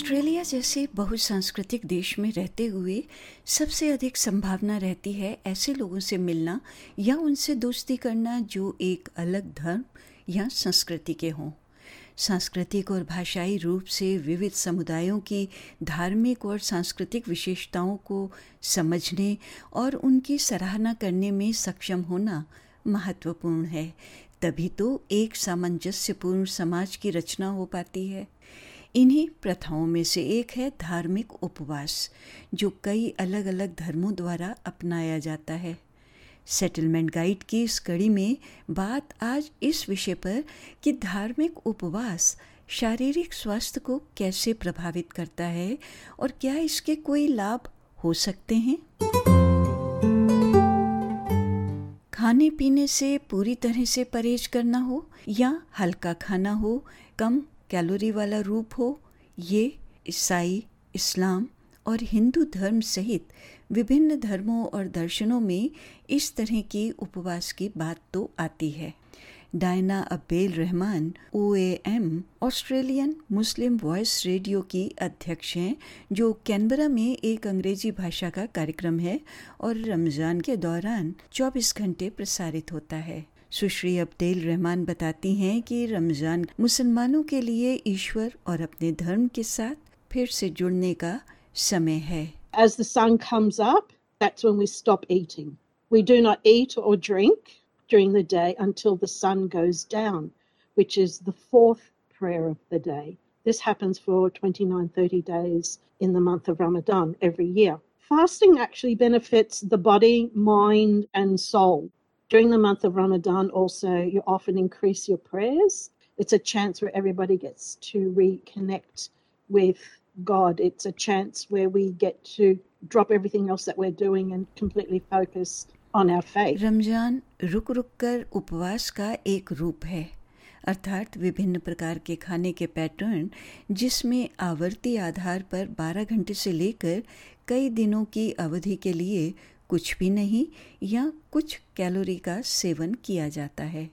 Australia जैसे बहुसांस्कृतिक देश में रहते हुए सबसे अधिक संभावना रहती है ऐसे लोगों से मिलना या उनसे दोस्ती करना जो एक अलग धर्म या संस्कृति के हों। सांस्कृतिक और भाषाई रूप से विविध समुदायों की धार्मिक और सांस्कृतिक विशेषताओं को समझने और उनकी सराहना करने में सक्षम होना महत्वपूर्ण है, तभी तो एक सामंजस्यपूर्ण समाज की रचना हो पाती है। इन्हीं प्रथाओं में से एक है धार्मिक उपवास, जो कई अलग अलग धर्मों द्वारा अपनाया जाता है। सेटलमेंट गाइड की इस कड़ी में बात आज इस विषय पर कि धार्मिक उपवास शारीरिक स्वास्थ्य को कैसे प्रभावित करता है और क्या इसके कोई लाभ हो सकते हैं? खाने पीने से पूरी तरह से परहेज करना हो या हल्का खाना हो, कम कैलोरी वाला रूप हो, ये ईसाई, इस्लाम और हिंदू धर्म सहित विभिन्न धर्मों और दर्शनों में इस तरह की उपवास की बात तो आती है। Diana Abdel Rahman O M Australian Muslim Voice Radio की अध्यक्ष हैं, जो कैनबरा में एक अंग्रेज़ी भाषा का कार्यक्रम है और रमज़ान के दौरान 24 घंटे प्रसारित होता है। सुश्री अब्देल रहमान बताती हैं कि रमज़ान मुसलमानों के लिए ईश्वर और अपने धर्म के साथ फिर से जुड़ने का समय है As the sun comes up, that's when we stop eating. We do not eat or drink during the day until the sun goes down, which is the fourth prayer of the day. This happens for 29 30 days in the month of Ramadan every year. Fasting actually benefits the body, mind, and soul. During the month of Ramadan, also, you often increase your prayers. It's a chance where everybody gets to reconnect with God. It's a chance where we get to drop everything else that we're doing and completely focus on our faith. Ramzan रुक रुक कर उपवास का एक रूप है अर्थात विभिन्न प्रकार के खाने के पैटर्न जिसमें आवर्ती आधार पर 12 घंटे से लेकर कई दिनों की अवधि के लिए कुछ भी नहीं या कुछ कैलोरी का सेवन किया जाता है।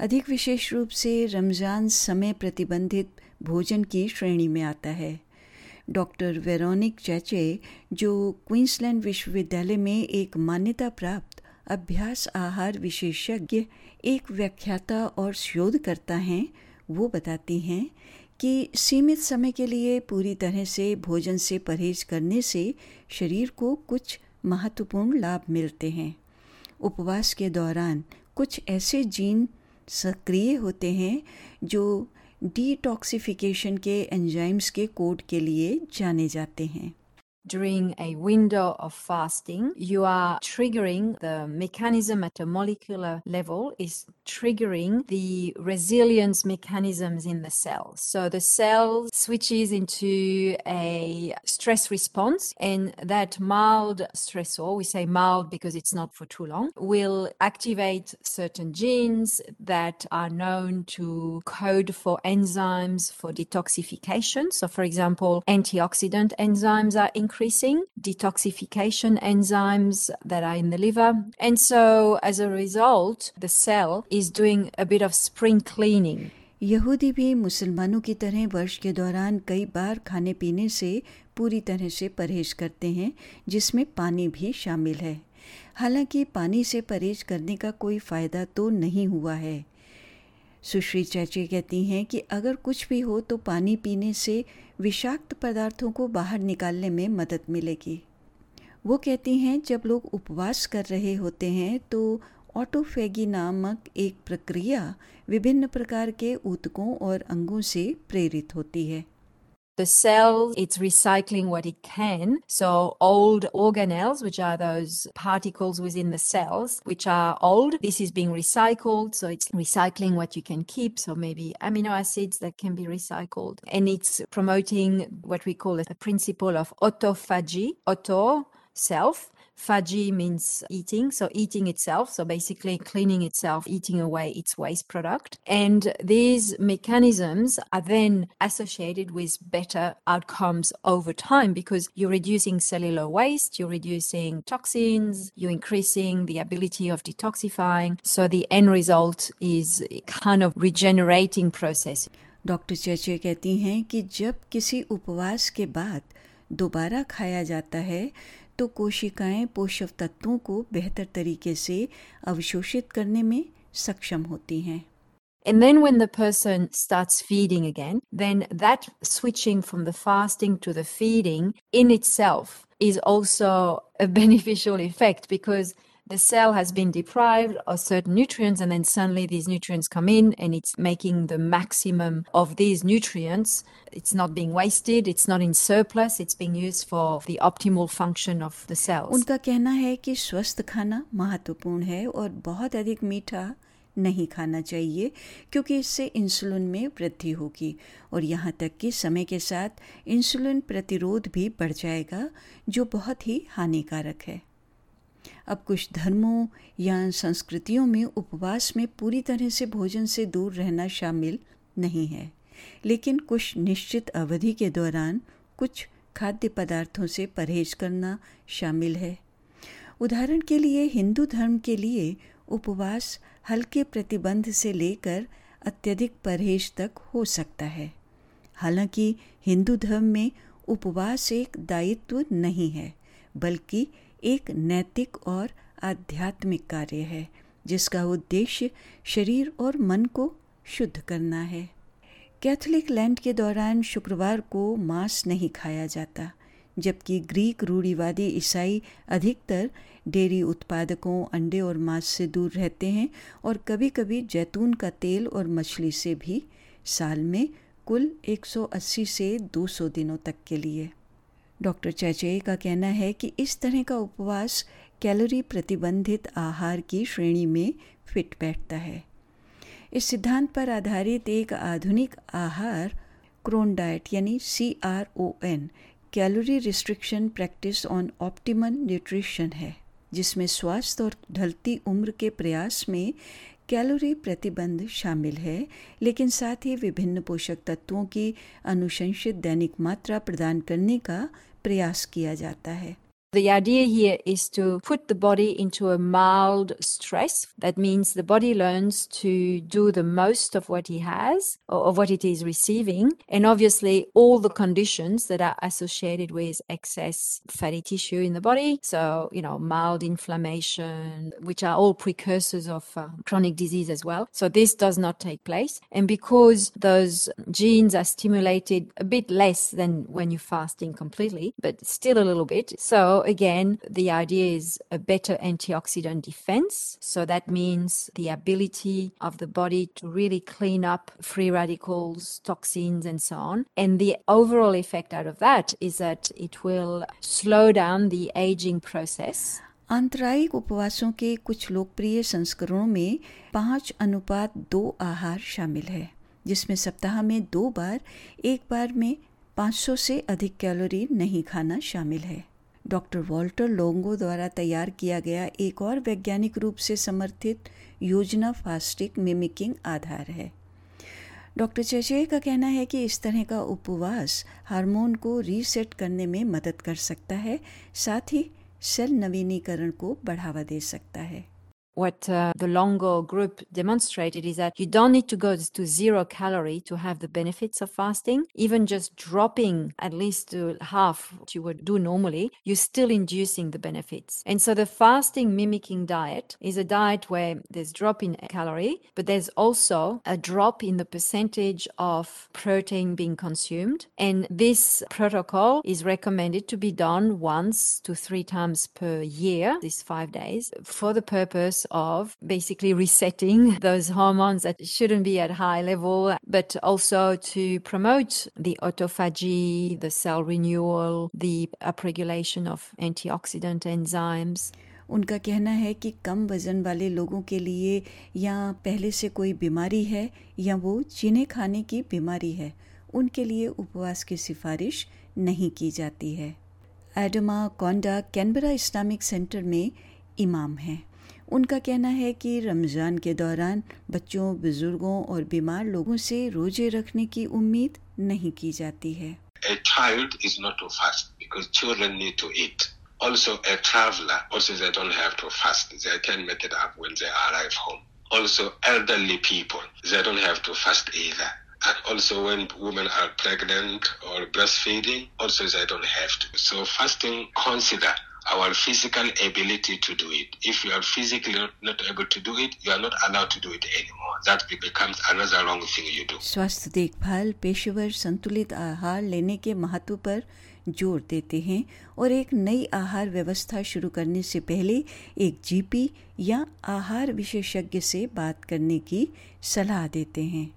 अधिक विशेष रूप से रमज़ान समय प्रतिबंधित भोजन की श्रेणी में आता है। डॉक्टर वेरोनिक चैचे, जो क्वींसलैंड विश्वविद्यालय में एक मान्यता प्राप्त अभ्यास आहार विशेषज्ञ, एक व्याख्याता और शोधकर्ता हैं, वो बताती हैं कि सीमित समय के लिए पूरी तरह से भोजन से परहेज करने से शरीर को कुछ महत्वपूर्ण लाभ मिलते हैं। उपवास के दौरान कुछ ऐसे जीन सक्रिय होते हैं जो डिटॉक्सिफिकेशन के एंजाइम्स के कोड के लिए जाने जाते हैं। During a window of fasting, you are triggering the mechanism at a molecular level is triggering the resilience mechanisms in the cell. So the cell switches into a stress response and that mild stressor, we say mild because it's not for too long, will activate certain genes that are known to code for enzymes for detoxification. So for example, antioxidant enzymes are increased increasing detoxification enzymes that are in the liver. And so as a result, the cell is doing a bit of spring cleaning. यहूदी भी मुसलमानों की तरह वर्ष के दौरान कई बार खाने पीने से पूरी तरह से परहेज करते हैं जिसमें पानी भी शामिल है हालाँकि पानी से परहेज करने का कोई फ़ायदा तो नहीं हुआ है सुश्री चैचे कहती हैं कि अगर कुछ भी हो तो पानी पीने से विषाक्त पदार्थों को बाहर निकालने में मदद मिलेगी। वो कहती हैं, जब लोग उपवास कर रहे होते हैं तो ऑटोफेगी नामक एक प्रक्रिया विभिन्न प्रकार के ऊतकों और अंगों से प्रेरित होती है। The cell, it's recycling what it can. So old organelles, which are those particles within the cells, which are old, this is being recycled. So it's recycling what you can keep. So maybe amino acids that can be recycled. And it's promoting what we call a principle of autophagy, auto, self, Faji means eating, so eating itself, so basically cleaning itself, eating away its waste product. And these mechanisms are then associated with better outcomes over time because you're reducing cellular waste, you're reducing toxins, you're increasing the ability of detoxifying. So the end result is kind of regenerating process. Doctor चेचे कहती हैं कि जब किसी उपवास के बाद दोबारा खाया जाता है तो कोशिकाएँ पोषक तत्वों को बेहतर तरीके से अवशोषित करने में सक्षम होती हैं And then when the person starts feeding again, then that switching from the fasting to the feeding in itself is also a beneficial effect because the cell has been deprived of certain nutrients and then suddenly these nutrients come in and it's making the maximum of these nutrients it's not being wasted it's not in surplus it's being used for the optimal function of the cells उनका कहना है कि स्वस्थ खाना महत्वपूर्ण है और बहुत अधिक मीठा नहीं खाना चाहिए क्योंकि इससे इंसुलिन में वृद्धि होगी और यहाँ तक कि समय के साथ इंसुलिन प्रतिरोध भी बढ़ जाएगा जो बहुत ही हानिकारक है अब कुछ धर्मों या संस्कृतियों में उपवास में पूरी तरह से भोजन से दूर रहना शामिल नहीं है। लेकिन कुछ निश्चित अवधि के दौरान कुछ खाद्य पदार्थों से परहेज करना शामिल है। उदाहरण के लिए हिंदू धर्म के लिए उपवास हल्के प्रतिबंध से लेकर अत्यधिक परहेज तक हो सकता है। हालाँकि हिंदू धर्म में उपवास एक दायित्व नहीं है, बल्कि एक नैतिक और आध्यात्मिक कार्य है, जिसका उद्देश्य शरीर और मन को शुद्ध करना है। कैथोलिक लैंड के दौरान शुक्रवार को मांस नहीं खाया जाता, जबकि ग्रीक रूढ़ीवादी ईसाई अधिकतर डेयरी उत्पादकों, अंडे और मांस से दूर रहते हैं और कभी कभी जैतून का तेल और मछली से भी साल में कुल 180 से 200 दिनों तक के लिए। डॉक्टर चैचे का कहना है कि इस तरह का उपवास कैलोरी प्रतिबंधित आहार की श्रेणी में फिट बैठता है। इस सिद्धांत पर आधारित एक आधुनिक आहार, क्रोन डाइट, यानी C R O N calorie restriction practice on optimal nutrition है, जिसमें स्वास्थ्य और ढलती उम्र के प्रयास में कैलोरी प्रतिबंध शामिल है, लेकिन साथ ही विभिन्न पोषक तत्वों की अनुशंसित दैनिक मात्रा प्रदान करने का प्रयास किया जाता है। The idea here is to put the body into a mild stress. That means the body learns to do the most of what he has or of what it is receiving. And obviously, all the conditions that are associated with excess fatty tissue in the body. So, you know, mild inflammation, which are all precursors of uh, chronic disease as well. So, this does not take place. And because those genes are stimulated a bit less than when you're fasting completely, but still a little bit. So, again, the idea is a better antioxidant defense. So that means the ability of the body to really clean up free radicals, toxins, and so on. And the overall effect out of that is that it will slow down the aging process. आंतरायिक उपवासों के कुछ लोकप्रिय संस्करणों में पाँच अनुपात दो आहार शामिल है जिसमें सप्ताह में दो बार एक बार में 500 से अधिक कैलोरी नहीं खाना शामिल है डॉक्टर वॉल्टर लोंगो द्वारा तैयार किया गया एक और वैज्ञानिक रूप से समर्थित योजना फास्टिक मिमिकिंग आधार है। डॉक्टर चेचे का कहना है कि इस तरह का उपवास हार्मोन को रीसेट करने में मदद कर सकता है, साथ ही सेल नवीनीकरण को बढ़ावा दे सकता है। What uh, the Longo group demonstrated is that you don't need to go to zero calorie to have the benefits of fasting. Even just dropping at least to half what you would do normally, you're still inducing the benefits. And so the fasting mimicking diet is a diet where there's drop in calorie, but there's also a drop in the percentage of protein being consumed. And this protocol is recommended to be done once to three times per year, these five days, for the purpose of basically resetting those hormones that shouldn't be at high level, but also to promote the autophagy, the cell renewal, the upregulation of antioxidant enzymes. उनका कहना है कि कम वज़न वाले लोगों के लिए या पहले से कोई बीमारी है या वो चीने खाने की बीमारी है उनके लिए उपवास की सिफारिश नहीं की जाती है Adama Konda Canberra Islamic Centre में इमाम हैं उनका कहना है कि रमज़ान के दौरान बच्चों बुज़ुर्गों और बीमार लोगों से रोज़े रखने की उम्मीद नहीं की जाती है A child is not to fast because children need to eat. Also, a traveler, also they don't have to fast. They can make it up when they arrive home. Also, elderly people, they don't have to fast either. And also when women are pregnant or breastfeeding, also they don't have to. So fasting consider our physical ability to do it. If you are physically not able to do it, you are not allowed to do it anymore. That becomes another wrong thing you do. स्वास्थ्य देखभाल पेशेवर संतुलित आहार लेने के महत्व पर ज़ोर देते हैं और एक नई आहार व्यवस्था शुरू करने से पहले एक जीपी या आहार विशेषज्ञ से बात करने की सलाह देते हैं